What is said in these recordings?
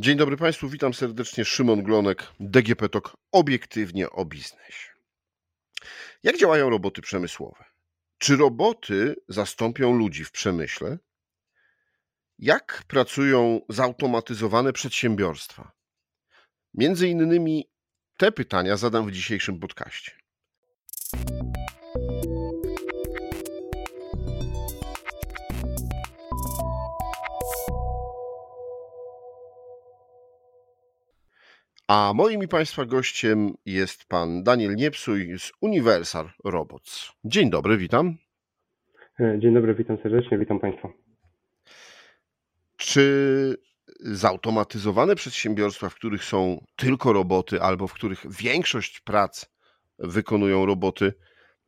Dzień dobry Państwu, witam serdecznie. Szymon Glonek, DGP TOK, obiektywnie o biznesie. Jak działają roboty przemysłowe? Czy roboty zastąpią ludzi w przemyśle? Jak pracują zautomatyzowane przedsiębiorstwa? Między innymi te pytania zadam w dzisiejszym podcaście. A moim i Państwa gościem jest pan Daniel Niepsuj z Universal Robots. Dzień dobry, witam. E, dzień dobry, witam serdecznie, witam Państwa. Czy zautomatyzowane przedsiębiorstwa, w których są tylko roboty, albo w których większość prac wykonują roboty,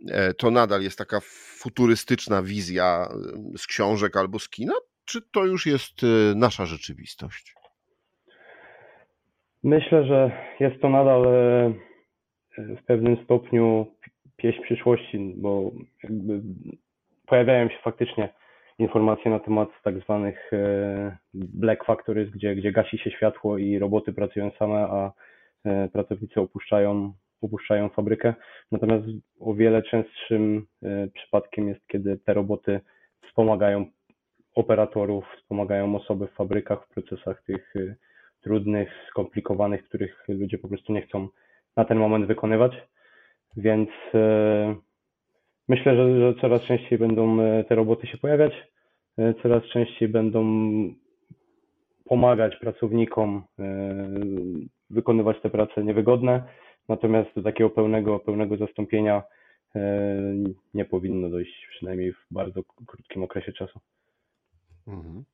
e, to nadal jest taka futurystyczna wizja e, z książek albo z kina? Czy to już jest nasza rzeczywistość? Myślę, że jest to nadal e, w pewnym stopniu pieśń przyszłości, bo jakby pojawiają się faktycznie informacje na temat tak zwanych e, black factories, gdzie, gdzie gasi się światło i roboty pracują same, a e, pracownicy opuszczają, opuszczają fabrykę. Natomiast o wiele częstszym przypadkiem jest, kiedy te roboty wspomagają operatorów, wspomagają osoby w fabrykach, w procesach tych trudnych, skomplikowanych, których ludzie po prostu nie chcą na ten moment wykonywać. Więc e, myślę, że, że coraz częściej będą e, te roboty się pojawiać, e, coraz częściej będą pomagać pracownikom wykonywać te prace niewygodne, natomiast do takiego pełnego, pełnego zastąpienia nie powinno dojść, przynajmniej w bardzo krótkim okresie czasu. Mhm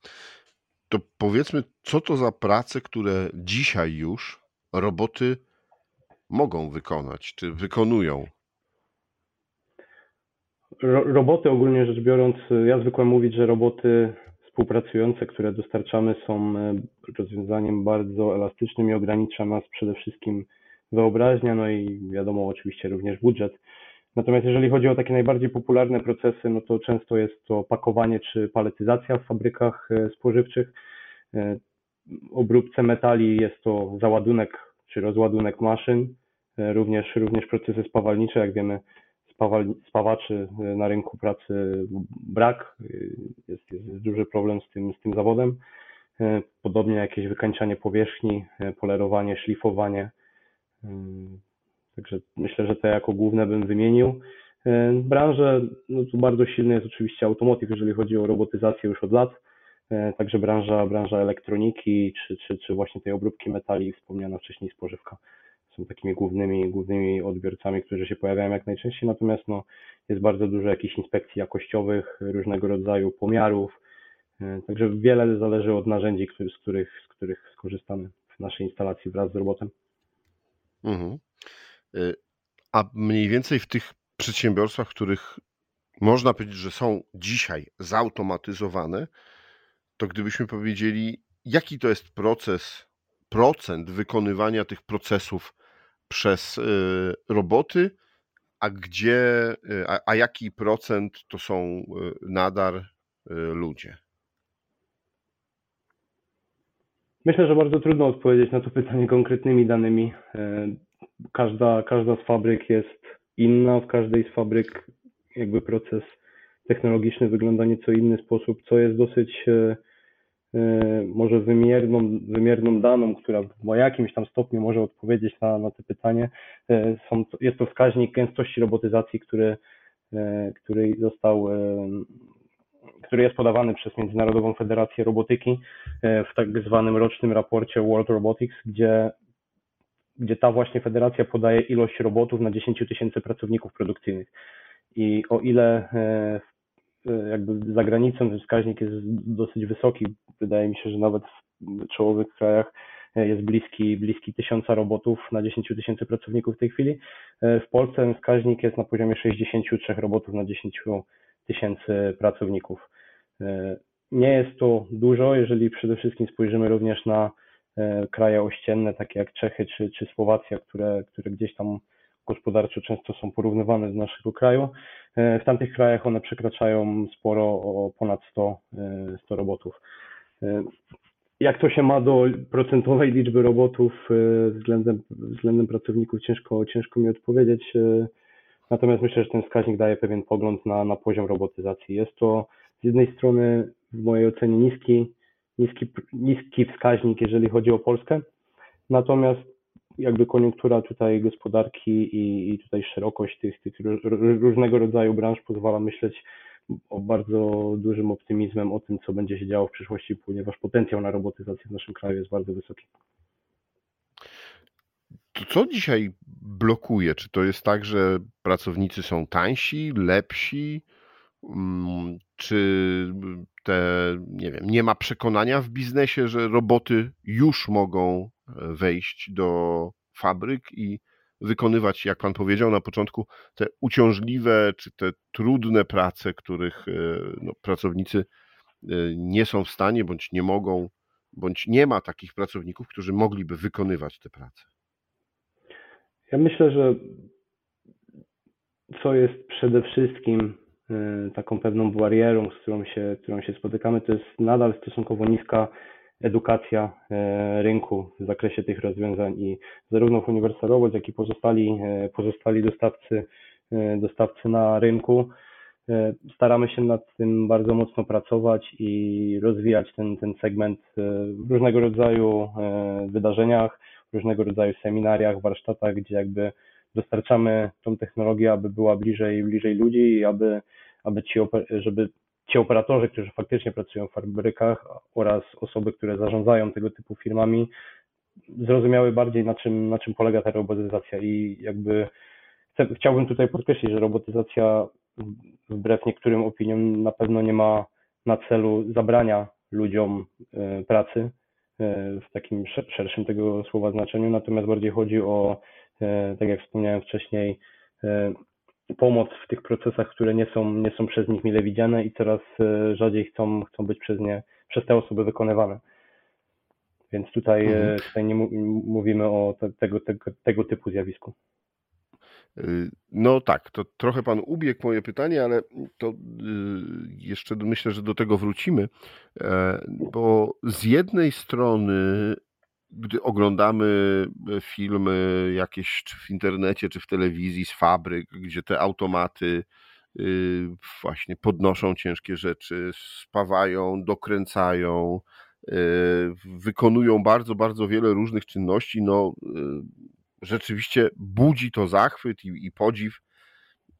to powiedzmy, co to za prace, które dzisiaj już roboty mogą wykonać, czy wykonują? Roboty ogólnie rzecz biorąc, ja zwykłem mówić, że roboty współpracujące, które dostarczamy, są e, rozwiązaniem bardzo elastycznym i ogranicza nas przede wszystkim wyobraźnia, no i wiadomo, oczywiście również budżet. Natomiast jeżeli chodzi o takie najbardziej popularne procesy, no to często jest to pakowanie czy paletyzacja w fabrykach e, spożywczych. E, obróbce metali jest to załadunek czy rozładunek maszyn, e, również, również procesy spawalnicze, jak wiemy, spawal, spawaczy na rynku pracy brak, jest, jest duży problem z tym, z tym zawodem. Podobnie jakieś wykańczanie powierzchni, polerowanie, szlifowanie, Także myślę, że te jako główne bym wymienił. E, branże, no tu bardzo silny jest oczywiście automotive, jeżeli chodzi o robotyzację już od lat. E, także branża, branża elektroniki, czy, czy, czy właśnie tej obróbki metali, wspomniana wcześniej spożywka, są takimi głównymi, głównymi odbiorcami, którzy się pojawiają jak najczęściej. Natomiast no, jest bardzo dużo jakichś inspekcji jakościowych, różnego rodzaju pomiarów. E, także wiele zależy od narzędzi, z których, z których skorzystamy w naszej instalacji wraz z robotem. Mhm. Y, a mniej więcej w tych przedsiębiorstwach, których można powiedzieć, że są dzisiaj zautomatyzowane, to gdybyśmy powiedzieli, jaki to jest proces, procent wykonywania tych procesów przez y, roboty, a gdzie, y, a, a jaki procent to są nadal ludzie? Myślę, że bardzo trudno odpowiedzieć na to pytanie konkretnymi danymi każda, każda z fabryk jest inna, w każdej z fabryk jakby proces technologiczny wygląda nieco inny sposób, co jest dosyć e, e, może wymierną, wymierną daną, która w jakimś tam stopniu może odpowiedzieć na, na to pytanie. E, są, jest to wskaźnik gęstości robotyzacji, który, który został który jest podawany przez Międzynarodową Federację Robotyki w tak zwanym rocznym raporcie World Robotics, gdzie gdzie ta właśnie federacja podaje ilość robotów na 10 tysięcy pracowników produkcyjnych. I o ile e, e, jakby za granicą ten wskaźnik jest dosyć wysoki, wydaje mi się, że nawet w czołowych krajach e, jest bliski, bliski tysiąca robotów na 10 tysięcy pracowników w tej chwili. W Polsce ten wskaźnik jest na poziomie 63 robotów na 10 tysięcy pracowników. Nie jest to dużo, jeżeli przede wszystkim spojrzymy również na kraje ościenne, takie jak Czechy czy, czy Słowacja, które, które gdzieś tam gospodarczo często są porównywane do naszego kraju. E, w tamtych krajach one przekraczają sporo o ponad 100, 100 e, robotów. jak to się ma do procentowej liczby robotów względem, względem pracowników, ciężko, ciężko mi odpowiedzieć. Natomiast myślę, że ten wskaźnik daje pewien pogląd na, na poziom robotyzacji. Jest to z jednej strony w mojej ocenie niski, niski, niski wskaźnik, jeżeli chodzi o Polskę, natomiast jakby koniunktura tutaj gospodarki i, i tutaj szerokość tych, tych różnego rodzaju branż pozwala myśleć o bardzo dużym optymizmem o tym, co będzie się działo w przyszłości, ponieważ potencjał na robotyzację w naszym kraju jest bardzo wysoki. To co dzisiaj blokuje? Czy to jest tak, że pracownicy są tańsi, lepsi? Czy te, nie wiem, nie ma przekonania w biznesie, że roboty już mogą e, wejść do fabryk i wykonywać, jak pan powiedział na początku, te uciążliwe czy te trudne prace, których e, no, pracownicy e, nie są w stanie bądź nie mogą, bądź nie ma takich pracowników, którzy mogliby wykonywać te prace? Ja myślę, że co jest przede wszystkim taką pewną barierą, z którą się, którą się spotykamy, to jest nadal stosunkowo niska edukacja y, rynku w zakresie tych rozwiązań i zarówno w Uniwersal Robots, jak i pozostali, y, pozostali dostawcy, dostawcy na rynku staramy się nad tym bardzo mocno pracować i rozwijać ten, ten segment w różnego rodzaju wydarzeniach, różnego rodzaju seminariach, warsztatach, gdzie jakby dostarczamy tą technologię, aby była bliżej, bliżej ludzi i aby, aby ci, żeby ci operatorzy, którzy faktycznie pracują w fabrykach oraz osoby, które zarządzają tego typu firmami, zrozumiały bardziej na czym, na czym polega ta robotyzacja. I jakby chcę, chciałbym tutaj podkreślić, że robotyzacja wbrew niektórym opiniom na pewno nie ma na celu zabrania ludziom e, pracy, E, w takim szerszym tego słowa znaczeniu, natomiast bardziej chodzi o, tak jak wspomniałem wcześniej, e, pomoc w tych procesach, które nie są, nie są przez nich mile widziane i coraz rzadziej chcą, chcą być przez nie, przez te osoby wykonywane. Więc tutaj, mhm. tutaj nie mówimy o te, tego, tego, tego typu zjawisku. No tak, to trochę pan ubiegł moje pytanie, ale to jeszcze myślę, że do tego wrócimy, e, bo z jednej strony, gdy oglądamy filmy jakieś czy w internecie, czy w telewizji z fabryk, gdzie te automaty y, właśnie podnoszą ciężkie rzeczy, spawają, dokręcają, wykonują bardzo, bardzo wiele różnych czynności, no rzeczywiście budzi to zachwyt i, i podziw,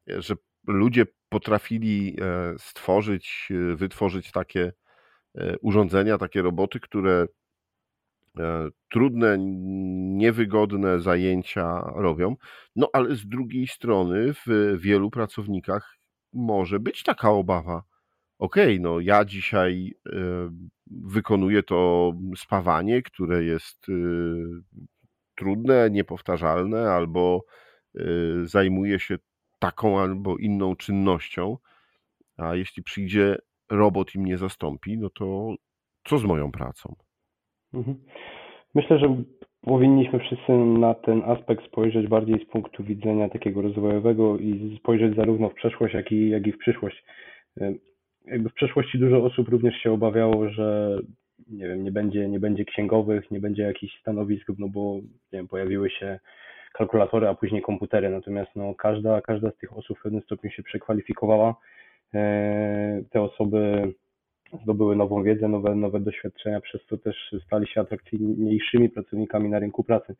że ludzie potrafili e, stworzyć, e, wytworzyć takie e, urządzenia, takie roboty, które trudne, niewygodne zajęcia robią. No ale z drugiej strony w wielu pracownikach może być taka obawa. Okej, okay, no ja dzisiaj wykonuję to spawanie, które jest trudne, niepowtarzalne, albo zajmuje się taką albo inną czynnością, a jeśli przyjdzie robot i mnie zastąpi, no to co z moją pracą? Mhm. Myślę, że powinniśmy wszyscy na ten aspekt spojrzeć bardziej z punktu widzenia takiego rozwojowego i spojrzeć zarówno w przeszłość, jak i, jak i w przyszłość. Jakby w przeszłości dużo osób również się obawiało, że nie wiem, nie będzie, nie będzie księgowych, nie będzie jakichś stanowisk, no bo nie wiem, pojawiły się kalkulatory, a później komputery, natomiast no, każda, każda z tych osób w pewnym stopniu się przekwalifikowała. E, te osoby zdobyły nową wiedzę, nowe, nowe doświadczenia, przez to też stali się atrakcyjniejszymi pracownikami na rynku pracy.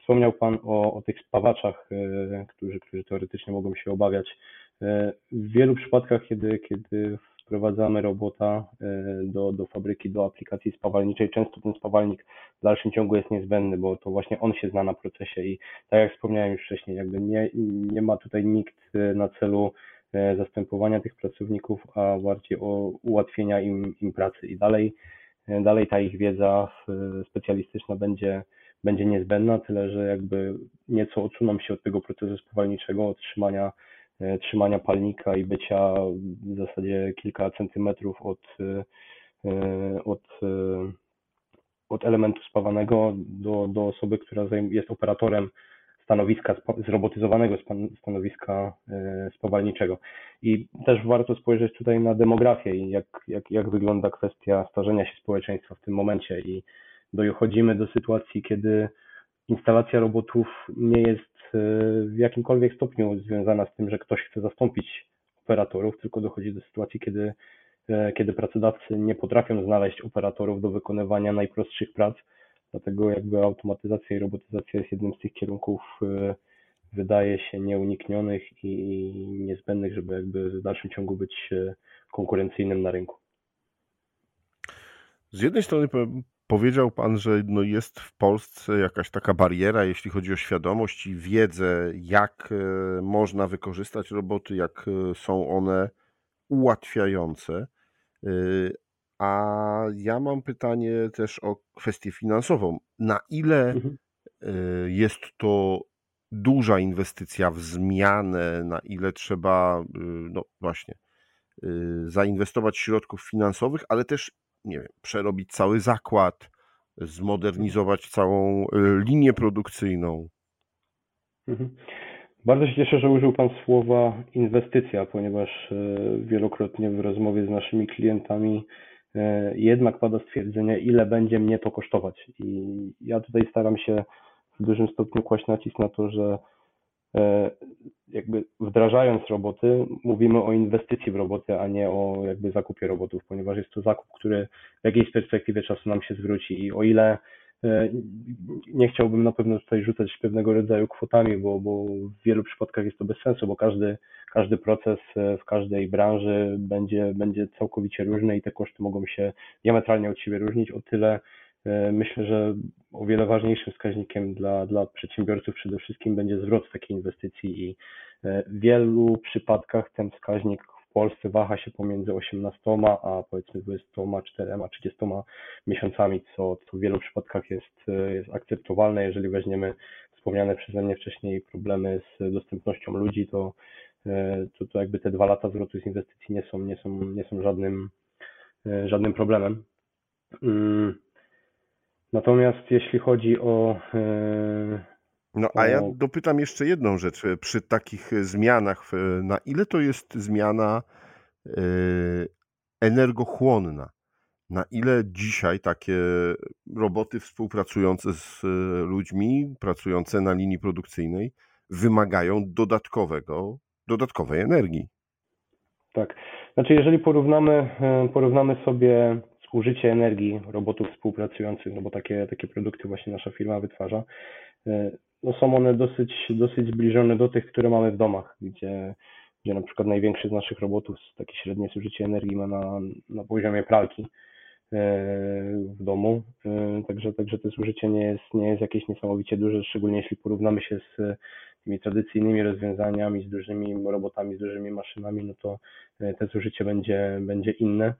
Wspomniał Pan o, o tych spawaczach, e, którzy, którzy teoretycznie mogą się obawiać. E, w wielu przypadkach, kiedy, kiedy wprowadzamy robota e, do, do fabryki, do aplikacji spawalniczej. Często ten spawalnik w dalszym ciągu jest niezbędny, bo to właśnie on się zna na procesie i tak jak wspomniałem już wcześniej, jakby nie, nie ma tutaj nikt na celu zastępowania tych pracowników, a bardziej o ułatwienia im, im pracy. I dalej, dalej ta ich wiedza specjalistyczna będzie, będzie niezbędna, tyle że jakby nieco odsuną się od tego procesu spawalniczego, od trzymania E, trzymania palnika i bycia w zasadzie kilka centymetrów od, e, od, e, od elementu spawanego do, do osoby, która jest operatorem stanowiska, zrobotyzowanego stanowiska spowalniczego. I też warto spojrzeć tutaj na demografię i jak, jak, jak wygląda kwestia starzenia się społeczeństwa w tym momencie i dochodzimy do sytuacji, kiedy instalacja robotów nie jest w jakimkolwiek stopniu związana z tym, że ktoś chce zastąpić operatorów, tylko dochodzi do sytuacji, kiedy, e, kiedy pracodawcy nie potrafią znaleźć operatorów do wykonywania najprostszych prac. Dlatego jakby automatyzacja i robotyzacja jest jednym z tych kierunków, e, wydaje się nieuniknionych i niezbędnych, żeby jakby w dalszym ciągu być e, konkurencyjnym na rynku. Z jednej strony Powiedział Pan, że no jest w Polsce jakaś taka bariera, jeśli chodzi o świadomość i wiedzę, jak e, można wykorzystać roboty, jak są one ułatwiające. A ja mam pytanie też o kwestię finansową. Na ile mhm. jest to duża inwestycja w zmianę, na ile trzeba, no właśnie, zainwestować środków finansowych, ale też nie wiem, przerobić cały zakład, zmodernizować całą y, linię produkcyjną. Mhm. Bardzo się cieszę, że użył Pan słowa inwestycja, ponieważ y, wielokrotnie w rozmowie z naszymi klientami y, jednak pada stwierdzenie, ile będzie mnie to kosztować. I ja tutaj staram się w dużym stopniu kłaść nacisk na to, że E, jakby wdrażając roboty, mówimy o inwestycji w roboty, a nie o jakby zakupie robotów, ponieważ jest to zakup, który w jakiejś perspektywie czasu nam się zwróci i o ile e, nie chciałbym na pewno tutaj rzucać pewnego rodzaju kwotami, bo, bo w wielu przypadkach jest to bez sensu, bo każdy, każdy proces e, w każdej branży będzie, będzie całkowicie różny i te koszty mogą się diametralnie od siebie różnić, o tyle E, myślę, że o wiele ważniejszym wskaźnikiem dla, dla przedsiębiorców przede wszystkim będzie zwrot takiej inwestycji i e, w wielu przypadkach ten wskaźnik Polsce waha się pomiędzy 18 a powiedzmy 24, 30 miesiącami, co, co w wielu przypadkach jest, e, jest akceptowalne. Jeżeli weźmiemy wspomniane przeze mnie wcześniej problemy z dostępnością ludzi, to, to, to jakby te dwa lata zwrotu z inwestycji nie są, nie są, nie są żadnym, żadnym problemem. Mm. Natomiast jeśli chodzi o. E, no, a ja dopytam jeszcze jedną rzecz. Przy takich zmianach, na ile to jest zmiana e, energochłonna? Na ile dzisiaj takie roboty współpracujące z e, ludźmi, pracujące na linii produkcyjnej, wymagają dodatkowego, dodatkowej energii? Tak. Znaczy, jeżeli porównamy, porównamy sobie użycie energii robotów współpracujących, no bo takie, takie produkty właśnie nasza firma wytwarza, e, no są one dosyć, dosyć zbliżone do tych, które mamy w domach, gdzie, gdzie na przykład największy z naszych robotów, takie średnie zużycie energii ma na, na poziomie pralki e, w domu, e, także, także to zużycie nie jest, nie jest jakieś niesamowicie duże, szczególnie jeśli porównamy się z tymi tradycyjnymi rozwiązaniami, z dużymi robotami, z dużymi maszynami, no to te zużycie będzie, będzie inne.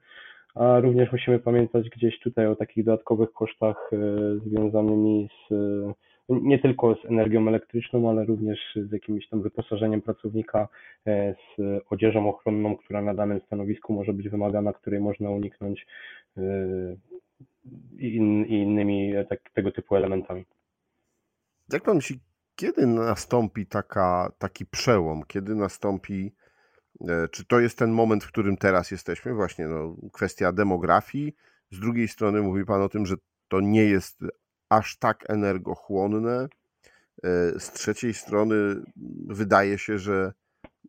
A również musimy pamiętać gdzieś tutaj o takich dodatkowych kosztach e, związanymi z nie tylko z energią elektryczną, ale również z jakimś tam wyposażeniem pracownika, e, z odzieżą ochronną, która na danym stanowisku może być wymagana, której można uniknąć e, i innymi tak, tego typu elementami. Jak pan myśli, kiedy nastąpi taka, taki przełom, kiedy nastąpi E, czy to jest ten moment, w którym teraz jesteśmy? Właśnie no, kwestia demografii. Z drugiej strony mówi Pan o tym, że to nie jest aż tak energochłonne. E, z trzeciej strony wydaje się, że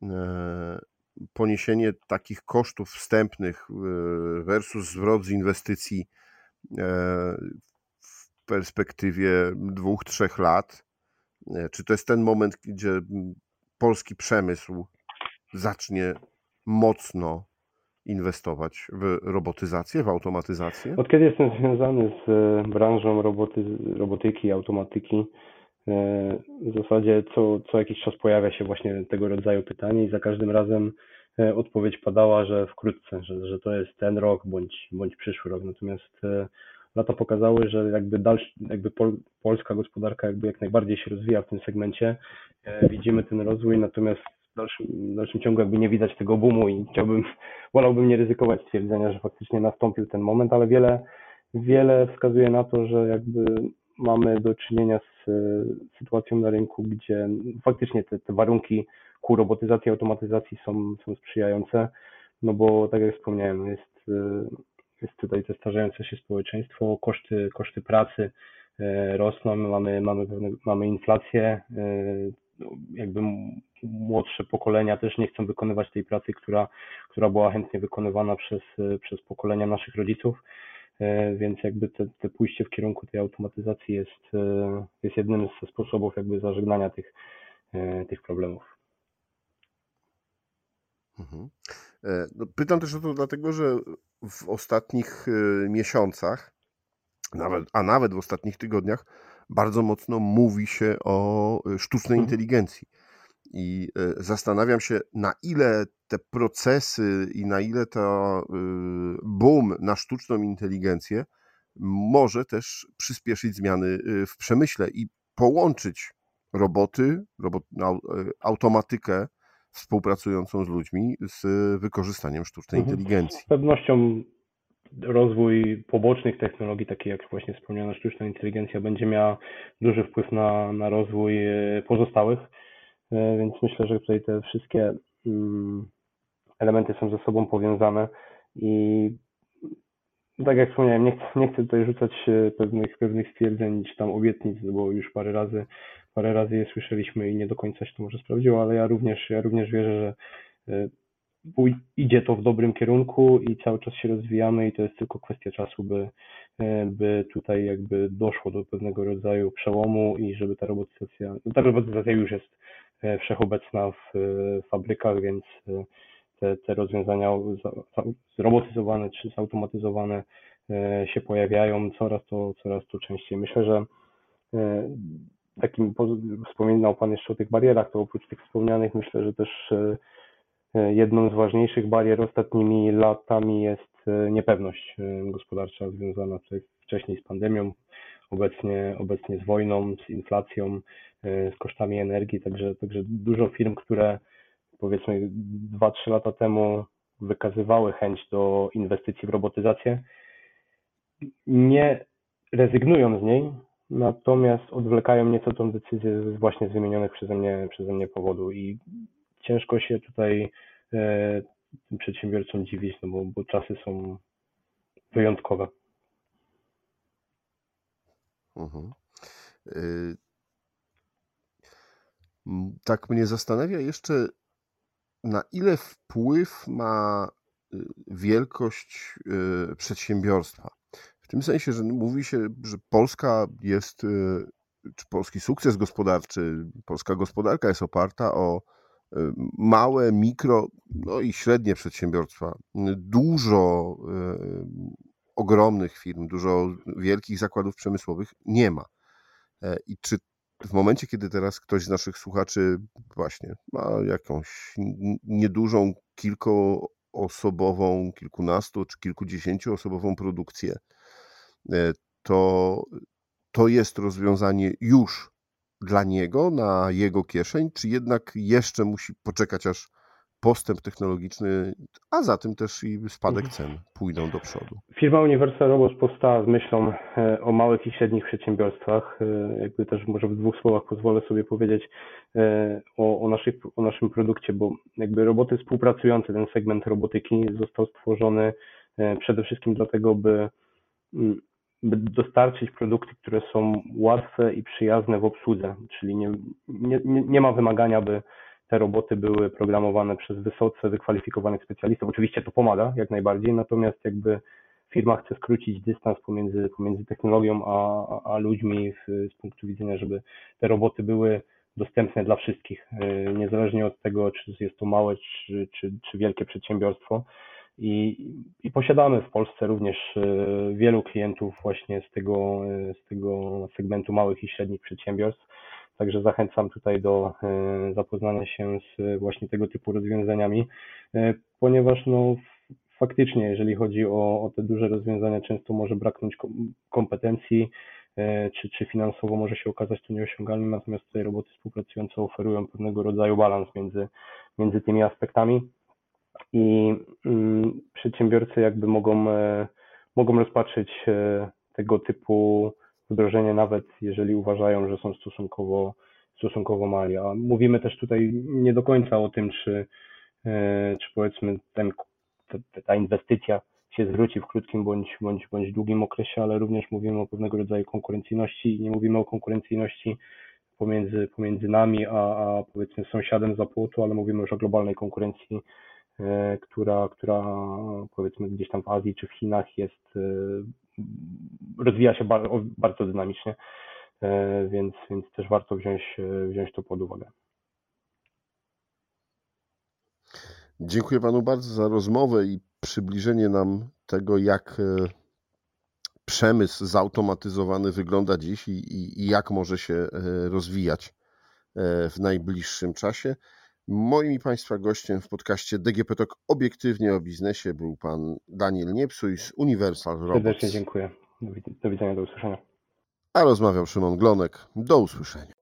e, poniesienie takich kosztów wstępnych versus zwrot z inwestycji w perspektywie dwóch, trzech lat, czy to jest ten moment, gdzie polski przemysł zacznie mocno inwestować w robotyzację, w automatyzację? Od kiedy jestem związany z e, branżą roboty, robotyki, automatyki, e, w zasadzie co, co jakiś czas pojawia się właśnie tego rodzaju pytanie i za każdym razem e, odpowiedź padała, że wkrótce, że, że to jest ten rok bądź, bądź przyszły rok. Natomiast lata pokazały, że jakby dalszy, jakby pol, polska gospodarka jakby jak najbardziej się rozwija w tym segmencie. Widzimy ten rozwój, natomiast dalszym, w dalszym ciągu jakby nie widać tego boomu i chciałbym, wolałbym nie ryzykować stwierdzenia, że faktycznie nastąpił ten moment, ale wiele, wiele wskazuje na to, że jakby mamy do czynienia z e, sytuacją na rynku, gdzie faktycznie te, te warunki ku robotyzacji, automatyzacji są, są sprzyjające, no bo tak jak wspomniałem, jest, e, jest tutaj te starzejące się społeczeństwo, koszty, koszty pracy rosną, mamy, mamy, mamy inflację, no, jakby młodsze pokolenia też nie chcą wykonywać tej pracy, która, która była chętnie wykonywana przez, przez pokolenia naszych rodziców. E, więc jakby te, te pójście w kierunku tej automatyzacji jest, e, jest jednym ze sposobów jakby zażegnania tych, e, tych problemów. Mhm. No, pytam też o to dlatego, że w ostatnich miesiącach, nawet, a nawet w ostatnich tygodniach, bardzo mocno mówi się o sztucznej mhm. inteligencji. I zastanawiam się, na ile te procesy i na ile to y, boom na sztuczną inteligencję może też przyspieszyć zmiany y, w przemyśle i połączyć roboty, robot, y, automatykę współpracującą z ludźmi z wykorzystaniem sztucznej mhm. inteligencji. Z pewnością rozwój pobocznych technologii, takich jak właśnie wspomniana sztuczna inteligencja, będzie miała duży wpływ na, na rozwój pozostałych, więc myślę, że tutaj te wszystkie mm, elementy są ze sobą powiązane i tak jak wspomniałem, nie chcę, nie chcę tutaj rzucać e, pewnych, pewnych stwierdzeń czy tam obietnic, bo już parę razy, parę razy je słyszeliśmy i nie do końca się to może sprawdziło, ale ja również, ja również wierzę, że e, idzie to w dobrym kierunku i cały czas się rozwijamy i to jest tylko kwestia czasu, by, e, by tutaj jakby doszło do pewnego rodzaju przełomu i żeby ta robotyzacja, no ta robotyzacja już jest wszechobecna w fabrykach, więc te, te rozwiązania zrobotyzowane czy zautomatyzowane e, się pojawiają coraz to, coraz to częściej. Myślę, że e, takim, wspominał Pan jeszcze o tych barierach, to oprócz tych wspomnianych, myślę, że też e, jedną z ważniejszych barier ostatnimi latami jest niepewność gospodarcza związana wcześniej z pandemią, obecnie, obecnie z wojną, z inflacją, z kosztami energii, także, także dużo firm, które powiedzmy 2-3 lata temu wykazywały chęć do inwestycji w robotyzację, nie rezygnują z niej, natomiast odwlekają nieco tą decyzję właśnie z wymienionych przeze mnie, przeze mnie powodu i ciężko się tutaj e, tym przedsiębiorcom dziwić, no bo, bo czasy są wyjątkowe. Mhm. Y tak mnie zastanawia jeszcze, na ile wpływ ma y, wielkość y, przedsiębiorstwa? W tym sensie, że mówi się, że Polska jest, czy polski sukces gospodarczy, polska gospodarka jest oparta o małe, mikro, no i średnie przedsiębiorstwa. Dużo ogromnych firm, dużo wielkich zakładów przemysłowych nie ma. E, I czy w momencie, kiedy teraz ktoś z naszych słuchaczy właśnie ma jakąś niedużą, kilkoosobową, kilkunastu czy kilkudziesięcioosobową produkcję, e, to, to jest rozwiązanie już dla niego, na jego kieszeń, czy jednak jeszcze musi poczekać, aż postęp technologiczny, a za tym też i spadek mhm. cen pójdą do przodu. Firma Universal Robots powstała z myślą e, o małych i średnich przedsiębiorstwach. E, jakby też może w dwóch słowach pozwolę sobie powiedzieć e, o, o, o naszym produkcie, bo jakby roboty współpracujące, ten segment robotyki został stworzony przede wszystkim dlatego, by, mm, by dostarczyć produkty, które są łatwe i przyjazne w obsłudze, czyli nie, nie, nie ma wymagania, by te roboty były programowane przez wysoce wykwalifikowanych specjalistów. Oczywiście to pomaga jak najbardziej, natomiast jakby firma chce skrócić dystans pomiędzy, pomiędzy technologią a, a ludźmi z punktu widzenia, żeby te roboty były dostępne dla wszystkich, e, niezależnie od tego, czy jest to małe, czy, czy, czy wielkie przedsiębiorstwo. I, I posiadamy w Polsce również e, wielu klientów właśnie z tego, e, z tego segmentu małych i średnich przedsiębiorstw. Także zachęcam tutaj do e, zapoznania się z właśnie tego typu rozwiązaniami, e, ponieważ no, faktycznie, jeżeli chodzi o, o te duże rozwiązania, często może braknąć kompetencji, e, czy, czy finansowo może się okazać to nieosiągalne, natomiast tutaj roboty współpracujące oferują pewnego rodzaju balans między, między tymi aspektami i mm, przedsiębiorcy jakby mogą, mogą rozpatrzeć tego typu wdrożenie, nawet jeżeli uważają, że są stosunkowo, stosunkowo mali. A mówimy też tutaj nie do końca o tym, czy, e, czy powiedzmy ten, ta inwestycja się zwróci w krótkim bądź, bądź, bądź długim okresie, ale również mówimy o pewnego rodzaju konkurencyjności i nie mówimy o konkurencyjności pomiędzy, pomiędzy nami a, a powiedzmy sąsiadem za płotu, ale mówimy już o globalnej konkurencji, e, która, która powiedzmy gdzieś tam w Azji czy w Chinach jest, e, rozwija się bardzo, bardzo dynamicznie, e, więc, więc też warto wziąć, wziąć to pod uwagę. Dziękuję panu bardzo za rozmowę i przybliżenie nam tego, jak przemysł zautomatyzowany wygląda dziś i, i, i jak może się e, rozwijać e, w najbliższym czasie. Moim i Państwa gościem w podcaście DGP Talk obiektywnie o biznesie był Pan Daniel Niepsuj z Universal Robots. Serdecznie dziękuję. Do widzenia, do usłyszenia. A rozmawiał Szymon Glonek. Do usłyszenia.